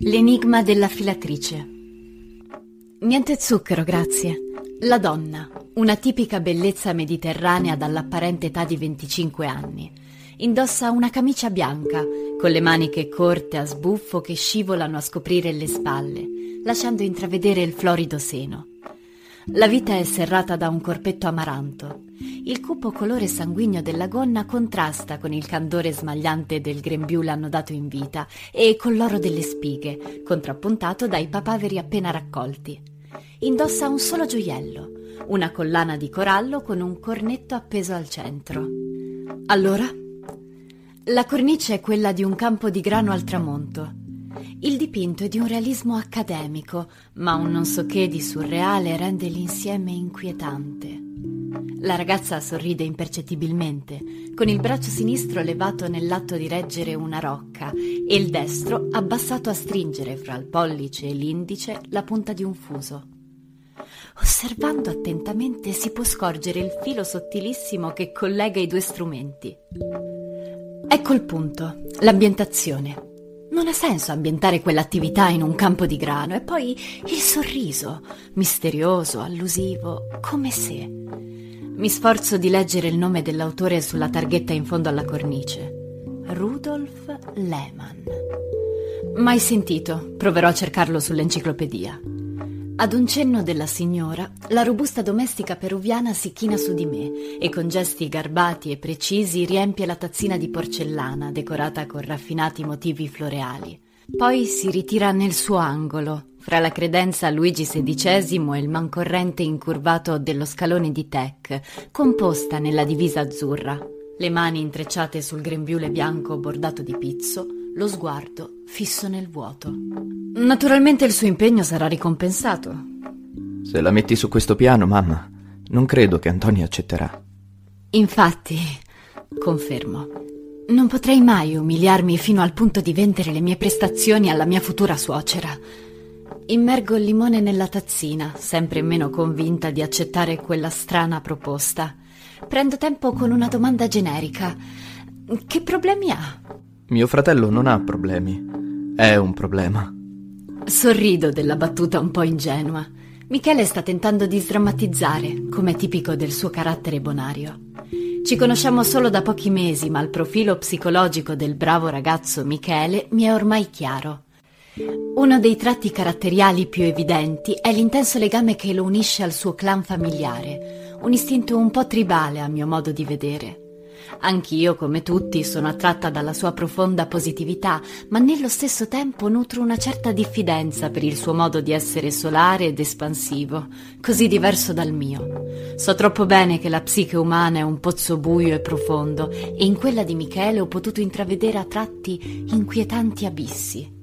L'enigma della filatrice. Niente zucchero, grazie. La donna, una tipica bellezza mediterranea dall'apparente età di 25 anni. Indossa una camicia bianca, con le maniche corte a sbuffo che scivolano a scoprire le spalle, lasciando intravedere il florido seno. La vita è serrata da un corpetto amaranto. Il cupo colore sanguigno della gonna contrasta con il candore smagliante del grembiule annodato in vita e con l'oro delle spighe, contrappuntato dai papaveri appena raccolti. Indossa un solo gioiello, una collana di corallo con un cornetto appeso al centro. Allora? La cornice è quella di un campo di grano al tramonto. Il dipinto è di un realismo accademico, ma un non so che di surreale rende l'insieme inquietante. La ragazza sorride impercettibilmente, con il braccio sinistro levato nell'atto di reggere una rocca e il destro abbassato a stringere fra il pollice e l'indice la punta di un fuso. Osservando attentamente si può scorgere il filo sottilissimo che collega i due strumenti. Ecco il punto, l'ambientazione. Non ha senso ambientare quell'attività in un campo di grano e poi il sorriso, misterioso, allusivo, come se. Mi sforzo di leggere il nome dell'autore sulla targhetta in fondo alla cornice. Rudolf Lehmann. Mai sentito, proverò a cercarlo sull'enciclopedia. Ad un cenno della signora, la robusta domestica peruviana si china su di me e con gesti garbati e precisi riempie la tazzina di porcellana decorata con raffinati motivi floreali. Poi si ritira nel suo angolo, fra la credenza a Luigi XVI e il mancorrente incurvato dello scalone di Tech, composta nella divisa azzurra. Le mani intrecciate sul grembiule bianco bordato di pizzo, lo sguardo fisso nel vuoto. Naturalmente il suo impegno sarà ricompensato. Se la metti su questo piano, mamma, non credo che Antonio accetterà. Infatti, confermo, non potrei mai umiliarmi fino al punto di vendere le mie prestazioni alla mia futura suocera. Immergo il limone nella tazzina, sempre meno convinta di accettare quella strana proposta. Prendo tempo con una domanda generica. Che problemi ha? Mio fratello non ha problemi. È un problema. Sorrido della battuta un po' ingenua. Michele sta tentando di sdrammatizzare, come è tipico del suo carattere bonario. Ci conosciamo solo da pochi mesi, ma il profilo psicologico del bravo ragazzo Michele mi è ormai chiaro. Uno dei tratti caratteriali più evidenti è l'intenso legame che lo unisce al suo clan familiare, un istinto un po' tribale a mio modo di vedere. Anch'io, come tutti, sono attratta dalla sua profonda positività, ma nello stesso tempo nutro una certa diffidenza per il suo modo di essere solare ed espansivo, così diverso dal mio. So troppo bene che la psiche umana è un pozzo buio e profondo, e in quella di Michele ho potuto intravedere a tratti inquietanti abissi.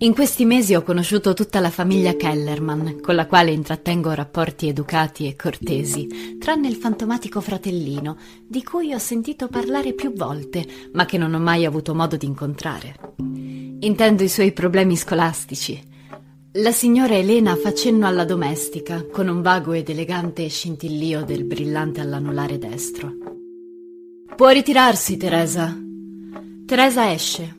In questi mesi ho conosciuto tutta la famiglia Kellerman, con la quale intrattengo rapporti educati e cortesi, tranne il fantomatico fratellino, di cui ho sentito parlare più volte, ma che non ho mai avuto modo di incontrare. Intendo i suoi problemi scolastici. La signora Elena fa cenno alla domestica, con un vago ed elegante scintillio del brillante all'anulare destro. Può ritirarsi, Teresa. Teresa esce,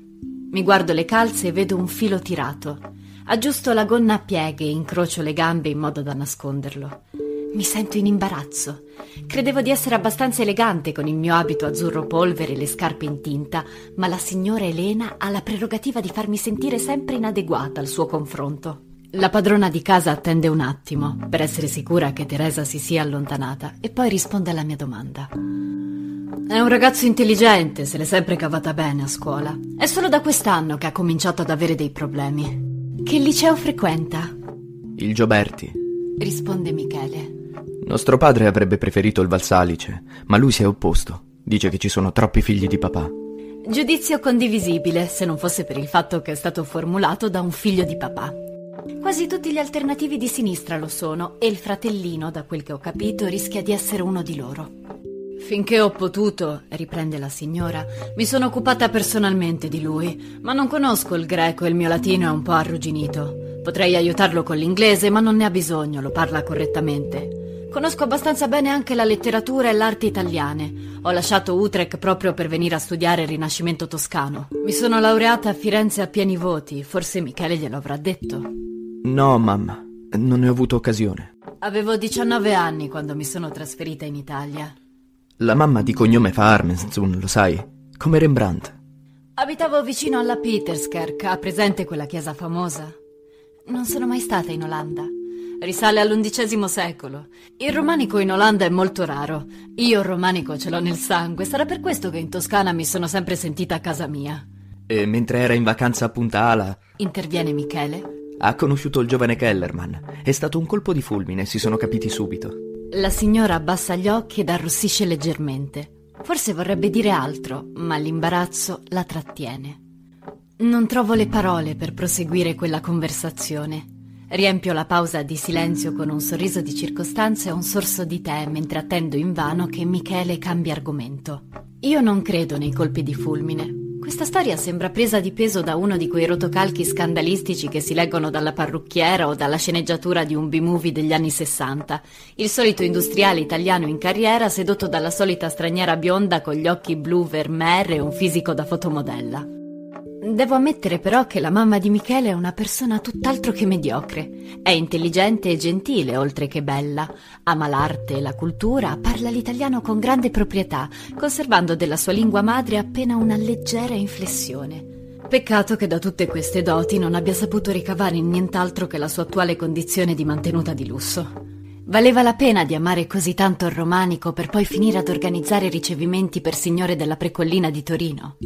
mi guardo le calze e vedo un filo tirato. Aggiusto la gonna a pieghe e incrocio le gambe in modo da nasconderlo. Mi sento in imbarazzo. Credevo di essere abbastanza elegante con il mio abito azzurro polvere e le scarpe in tinta, ma la signora Elena ha la prerogativa di farmi sentire sempre inadeguata al suo confronto. La padrona di casa attende un attimo per essere sicura che Teresa si sia allontanata e poi risponde alla mia domanda. È un ragazzo intelligente, se l'è sempre cavata bene a scuola. È solo da quest'anno che ha cominciato ad avere dei problemi. Che liceo frequenta? Il Gioberti. Risponde Michele. Nostro padre avrebbe preferito il Valsalice, ma lui si è opposto. Dice che ci sono troppi figli di papà. Giudizio condivisibile, se non fosse per il fatto che è stato formulato da un figlio di papà. Quasi tutti gli alternativi di sinistra lo sono e il fratellino, da quel che ho capito, rischia di essere uno di loro. Finché ho potuto, riprende la signora, mi sono occupata personalmente di lui, ma non conosco il greco e il mio latino è un po' arrugginito. Potrei aiutarlo con l'inglese, ma non ne ha bisogno, lo parla correttamente. Conosco abbastanza bene anche la letteratura e l'arte italiane. Ho lasciato Utrecht proprio per venire a studiare il Rinascimento toscano. Mi sono laureata a Firenze a pieni voti, forse Michele glielo avrà detto. No, mamma, non ne ho avuto occasione. Avevo 19 anni quando mi sono trasferita in Italia. La mamma di cognome fa Armenzun, lo sai? Come Rembrandt. Abitavo vicino alla Peterskerk, ha presente quella chiesa famosa? Non sono mai stata in Olanda. Risale all'undicesimo secolo. Il romanico in Olanda è molto raro. Io il romanico ce l'ho nel sangue. Sarà per questo che in Toscana mi sono sempre sentita a casa mia. E mentre era in vacanza a Punta Ala... Interviene Michele. Ha conosciuto il giovane Kellerman. È stato un colpo di fulmine, si sono capiti subito. La signora abbassa gli occhi ed arrossisce leggermente. Forse vorrebbe dire altro, ma l'imbarazzo la trattiene. Non trovo le parole per proseguire quella conversazione. Riempio la pausa di silenzio con un sorriso di circostanza e un sorso di tè mentre attendo invano che Michele cambi argomento. Io non credo nei colpi di fulmine. Questa storia sembra presa di peso da uno di quei rotocalchi scandalistici che si leggono dalla parrucchiera o dalla sceneggiatura di un B-movie degli anni Sessanta. Il solito industriale italiano in carriera sedotto dalla solita straniera bionda con gli occhi blu vermeer e un fisico da fotomodella. Devo ammettere però che la mamma di Michele è una persona tutt'altro che mediocre. È intelligente e gentile, oltre che bella. Ama l'arte e la cultura, parla l'italiano con grande proprietà, conservando della sua lingua madre appena una leggera inflessione. Peccato che da tutte queste doti non abbia saputo ricavare nient'altro che la sua attuale condizione di mantenuta di lusso. Valeva la pena di amare così tanto il romanico per poi finire ad organizzare ricevimenti per signore della precollina di Torino.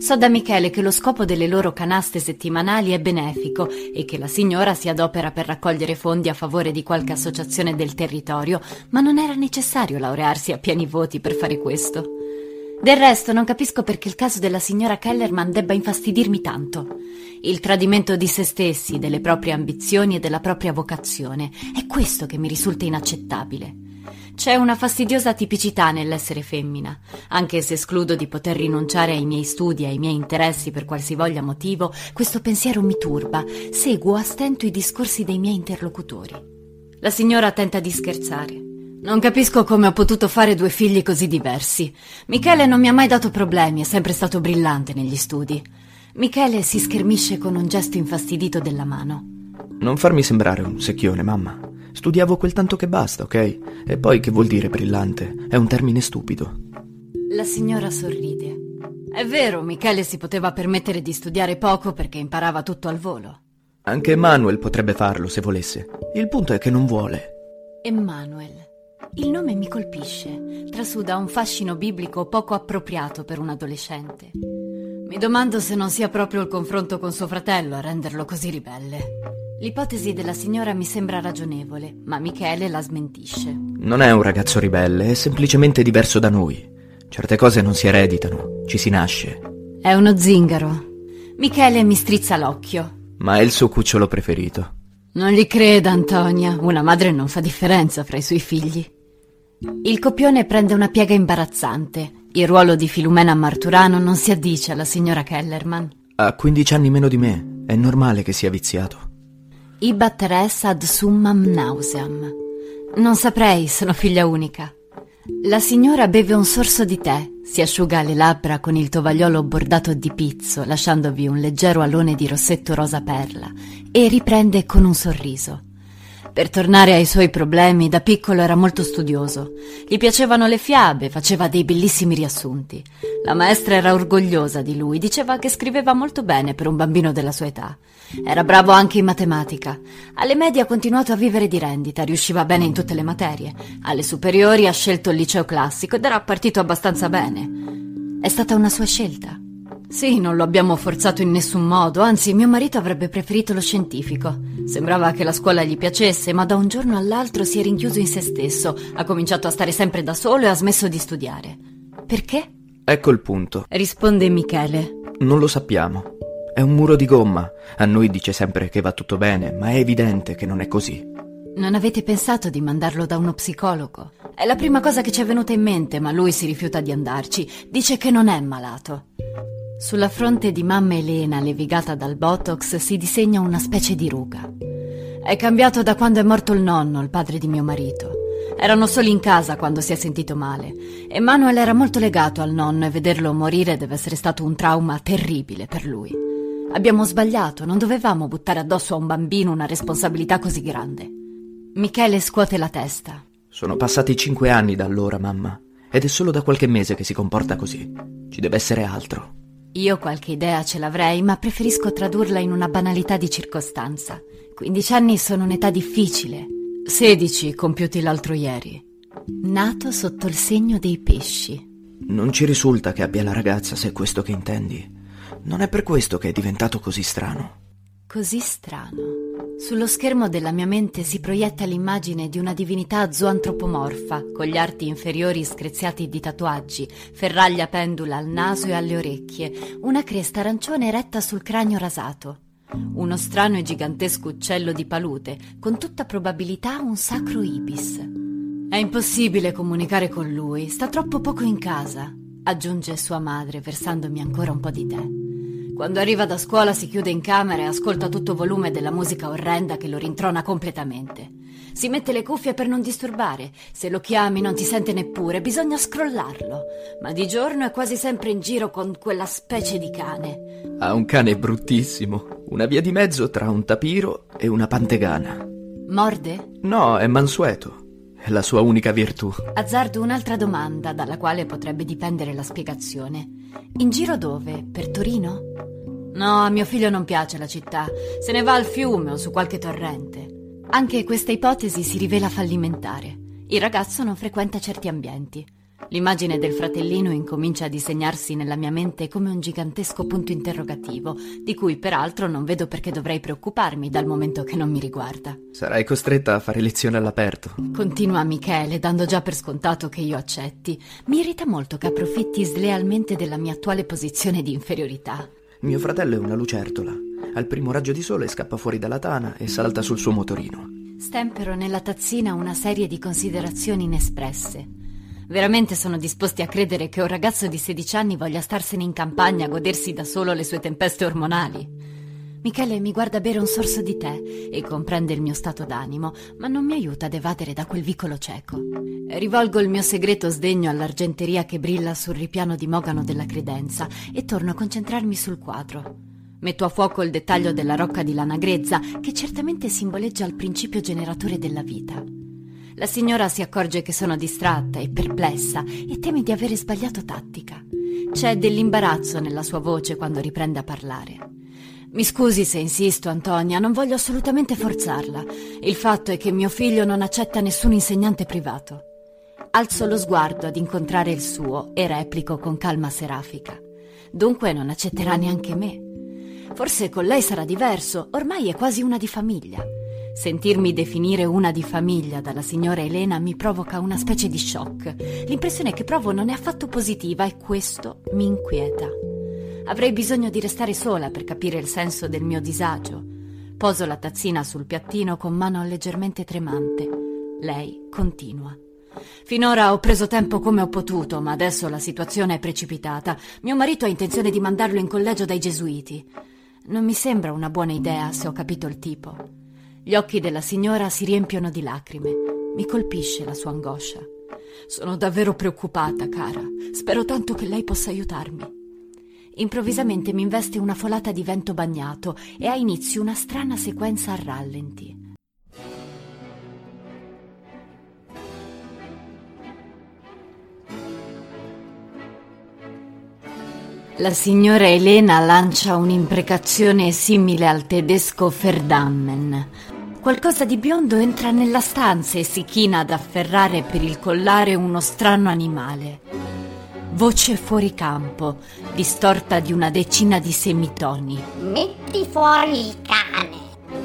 So da Michele che lo scopo delle loro canaste settimanali è benefico e che la signora si adopera per raccogliere fondi a favore di qualche associazione del territorio, ma non era necessario laurearsi a pieni voti per fare questo. Del resto non capisco perché il caso della signora Kellerman debba infastidirmi tanto. Il tradimento di se stessi, delle proprie ambizioni e della propria vocazione è questo che mi risulta inaccettabile. C'è una fastidiosa tipicità nell'essere femmina, anche se escludo di poter rinunciare ai miei studi e ai miei interessi per qualsivoglia motivo, questo pensiero mi turba, seguo a stento i discorsi dei miei interlocutori. La signora tenta di scherzare. Non capisco come ho potuto fare due figli così diversi. Michele non mi ha mai dato problemi, è sempre stato brillante negli studi. Michele si schermisce con un gesto infastidito della mano. Non farmi sembrare un secchione, mamma. Studiavo quel tanto che basta, ok? E poi che vuol dire brillante? È un termine stupido. La signora sorride. È vero, Michele si poteva permettere di studiare poco perché imparava tutto al volo. Anche Emanuel potrebbe farlo se volesse. Il punto è che non vuole. Emanuel. Il nome mi colpisce, trasuda un fascino biblico poco appropriato per un adolescente. Mi domando se non sia proprio il confronto con suo fratello a renderlo così ribelle. L'ipotesi della signora mi sembra ragionevole, ma Michele la smentisce. Non è un ragazzo ribelle, è semplicemente diverso da noi. Certe cose non si ereditano, ci si nasce. È uno zingaro. Michele mi strizza l'occhio. Ma è il suo cucciolo preferito. Non gli creda, Antonia. Una madre non fa differenza fra i suoi figli. Il copione prende una piega imbarazzante. Il ruolo di Filumena Marturano non si addice alla signora Kellerman. Ha 15 anni meno di me. È normale che sia viziato. Ibat res ad summam nauseam. Non saprei, sono figlia unica. La signora beve un sorso di tè, si asciuga le labbra con il tovagliolo bordato di pizzo, lasciandovi un leggero alone di rossetto rosa perla, e riprende con un sorriso. Per tornare ai suoi problemi, da piccolo era molto studioso. Gli piacevano le fiabe, faceva dei bellissimi riassunti. La maestra era orgogliosa di lui, diceva che scriveva molto bene per un bambino della sua età. Era bravo anche in matematica. Alle medie ha continuato a vivere di rendita, riusciva bene in tutte le materie. Alle superiori ha scelto il liceo classico ed era partito abbastanza bene. È stata una sua scelta. Sì, non lo abbiamo forzato in nessun modo, anzi mio marito avrebbe preferito lo scientifico. Sembrava che la scuola gli piacesse, ma da un giorno all'altro si è rinchiuso in se stesso, ha cominciato a stare sempre da solo e ha smesso di studiare. Perché? Ecco il punto. Risponde Michele. Non lo sappiamo. È un muro di gomma. A noi dice sempre che va tutto bene, ma è evidente che non è così. Non avete pensato di mandarlo da uno psicologo? È la prima cosa che ci è venuta in mente, ma lui si rifiuta di andarci. Dice che non è malato. Sulla fronte di mamma Elena, levigata dal Botox, si disegna una specie di ruga. È cambiato da quando è morto il nonno, il padre di mio marito. Erano soli in casa quando si è sentito male. Emanuel era molto legato al nonno e vederlo morire deve essere stato un trauma terribile per lui. Abbiamo sbagliato, non dovevamo buttare addosso a un bambino una responsabilità così grande. Michele scuote la testa. Sono passati cinque anni da allora, mamma, ed è solo da qualche mese che si comporta così. Ci deve essere altro. Io qualche idea ce l'avrei, ma preferisco tradurla in una banalità di circostanza. 15 anni sono un'età difficile. 16 compiuti l'altro ieri. Nato sotto il segno dei pesci. Non ci risulta che abbia la ragazza, se è questo che intendi. Non è per questo che è diventato così strano. Così strano. Sullo schermo della mia mente si proietta l'immagine di una divinità zoantropomorfa, con gli arti inferiori screziati di tatuaggi, ferraglia pendula al naso e alle orecchie, una cresta arancione eretta sul cranio rasato. Uno strano e gigantesco uccello di palute, con tutta probabilità un sacro ibis. È impossibile comunicare con lui, sta troppo poco in casa, aggiunge sua madre, versandomi ancora un po' di tè. Quando arriva da scuola si chiude in camera e ascolta tutto volume della musica orrenda che lo rintrona completamente. Si mette le cuffie per non disturbare. Se lo chiami non ti sente neppure, bisogna scrollarlo. Ma di giorno è quasi sempre in giro con quella specie di cane. Ha un cane bruttissimo, una via di mezzo tra un tapiro e una pantegana. Morde? No, è mansueto. È la sua unica virtù. Azzardo un'altra domanda dalla quale potrebbe dipendere la spiegazione. In giro dove? Per Torino? No, a mio figlio non piace la città. Se ne va al fiume o su qualche torrente. Anche questa ipotesi si rivela fallimentare. Il ragazzo non frequenta certi ambienti. L'immagine del fratellino incomincia a disegnarsi nella mia mente come un gigantesco punto interrogativo, di cui peraltro non vedo perché dovrei preoccuparmi dal momento che non mi riguarda. Sarai costretta a fare lezione all'aperto. Continua Michele, dando già per scontato che io accetti. Mi irrita molto che approfitti slealmente della mia attuale posizione di inferiorità. Mio fratello è una lucertola. Al primo raggio di sole scappa fuori dalla tana e salta sul suo motorino. Stempero nella tazzina una serie di considerazioni inespresse. Veramente sono disposti a credere che un ragazzo di 16 anni voglia starsene in campagna a godersi da solo le sue tempeste ormonali. Michele mi guarda bere un sorso di tè e comprende il mio stato d'animo, ma non mi aiuta ad evadere da quel vicolo cieco. Rivolgo il mio segreto sdegno all'argenteria che brilla sul ripiano di mogano della credenza e torno a concentrarmi sul quadro. Metto a fuoco il dettaglio della rocca di lana grezza, che certamente simboleggia il principio generatore della vita. La signora si accorge che sono distratta e perplessa e teme di avere sbagliato tattica. C'è dell'imbarazzo nella sua voce quando riprende a parlare. Mi scusi se insisto, Antonia, non voglio assolutamente forzarla. Il fatto è che mio figlio non accetta nessun insegnante privato. Alzo lo sguardo ad incontrare il suo e replico con calma serafica. Dunque non accetterà neanche me. Forse con lei sarà diverso, ormai è quasi una di famiglia. Sentirmi definire una di famiglia dalla signora Elena mi provoca una specie di shock. L'impressione che provo non è affatto positiva e questo mi inquieta. Avrei bisogno di restare sola per capire il senso del mio disagio. Poso la tazzina sul piattino con mano leggermente tremante. Lei continua. Finora ho preso tempo come ho potuto, ma adesso la situazione è precipitata. Mio marito ha intenzione di mandarlo in collegio dai gesuiti. Non mi sembra una buona idea, se ho capito il tipo. Gli occhi della signora si riempiono di lacrime. Mi colpisce la sua angoscia. Sono davvero preoccupata, cara. Spero tanto che lei possa aiutarmi. Improvvisamente mi investe una folata di vento bagnato e ha inizio una strana sequenza a rallenti. La signora Elena lancia un'imprecazione simile al tedesco Verdammen. Qualcosa di biondo entra nella stanza e si china ad afferrare per il collare uno strano animale. Voce fuori campo, distorta di una decina di semitoni. Metti fuori il cane.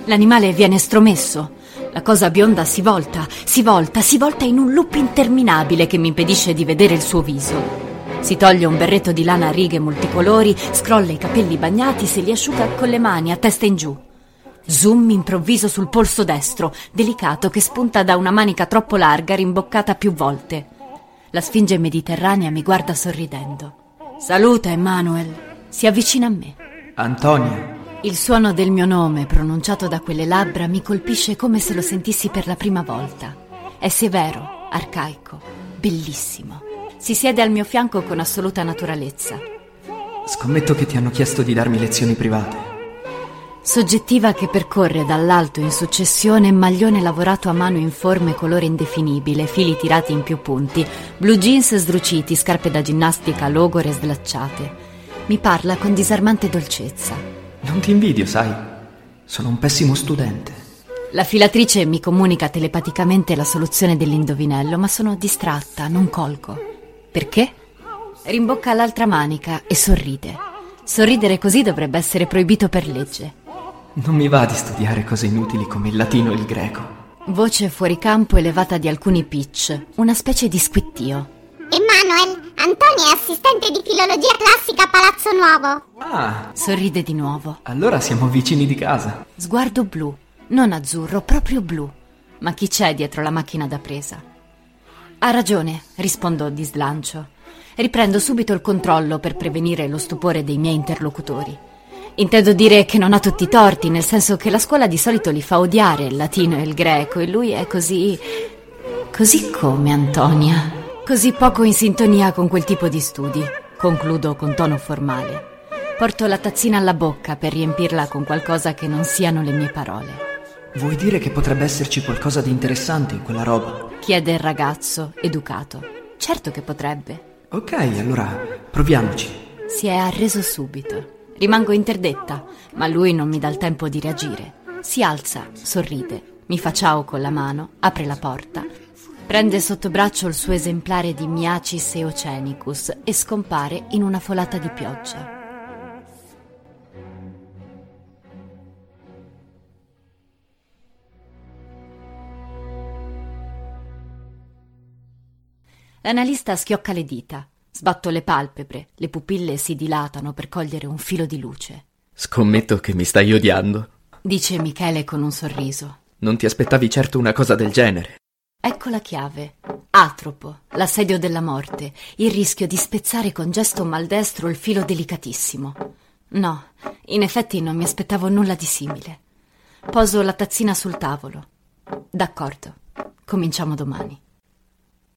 L'animale viene stromesso. La cosa bionda si volta, si volta, si volta in un loop interminabile che mi impedisce di vedere il suo viso. Si toglie un berretto di lana a righe multicolori, scrolla i capelli bagnati, se li asciuga con le mani a testa in giù. Zoom improvviso sul polso destro, delicato che spunta da una manica troppo larga rimboccata più volte. La sfinge mediterranea mi guarda sorridendo. Saluta, Emanuel. Si avvicina a me. Antonia. Il suono del mio nome, pronunciato da quelle labbra, mi colpisce come se lo sentissi per la prima volta. È È severo, arcaico, bellissimo. Si siede al mio fianco con assoluta naturalezza. Scommetto che ti hanno chiesto di darmi lezioni private. Soggettiva che percorre dall'alto in successione maglione lavorato a mano in forme colore indefinibile, fili tirati in più punti, blue jeans sdruciti, scarpe da ginnastica logore slacciate. Mi parla con disarmante dolcezza. Non ti invidio, sai. Sono un pessimo studente. La filatrice mi comunica telepaticamente la soluzione dell'indovinello, ma sono distratta, non colgo. Perché? Rimbocca l'altra manica e sorride. Sorridere così dovrebbe essere proibito per legge. Non mi va di studiare cose inutili come il latino e il greco. Voce fuori campo elevata di alcuni pitch, una specie di squittio. Emanuel, Antonio è assistente di filologia classica a Palazzo Nuovo. Ah, Sorride di nuovo. allora siamo vicini di casa. Sguardo blu, non azzurro, proprio blu. Ma chi c'è dietro la macchina da presa? Ha ragione, rispondo di slancio. Riprendo subito il controllo per prevenire lo stupore dei miei interlocutori. Intendo dire che non ha tutti i torti, nel senso che la scuola di solito li fa odiare il latino e il greco e lui è così... così come Antonia. Così poco in sintonia con quel tipo di studi. Concludo con tono formale. Porto la tazzina alla bocca per riempirla con qualcosa che non siano le mie parole. Vuoi dire che potrebbe esserci qualcosa di interessante in quella roba? Chiede il ragazzo, educato. Certo che potrebbe. Ok, allora proviamoci. Si è arreso subito. Rimango interdetta, ma lui non mi dà il tempo di reagire. Si alza, sorride, mi fa ciao con la mano, apre la porta, prende sotto braccio il suo esemplare di Miacis eocenicus e scompare in una folata di pioggia. L'analista schiocca le dita. Sbatto le palpebre, le pupille si dilatano per cogliere un filo di luce. Scommetto che mi stai odiando. Dice Michele con un sorriso. Non ti aspettavi certo una cosa del genere. Ecco la chiave. Atropo, l'assedio della morte, il rischio di spezzare con gesto maldestro il filo delicatissimo. No, in effetti non mi aspettavo nulla di simile. Poso la tazzina sul tavolo. D'accordo, cominciamo domani.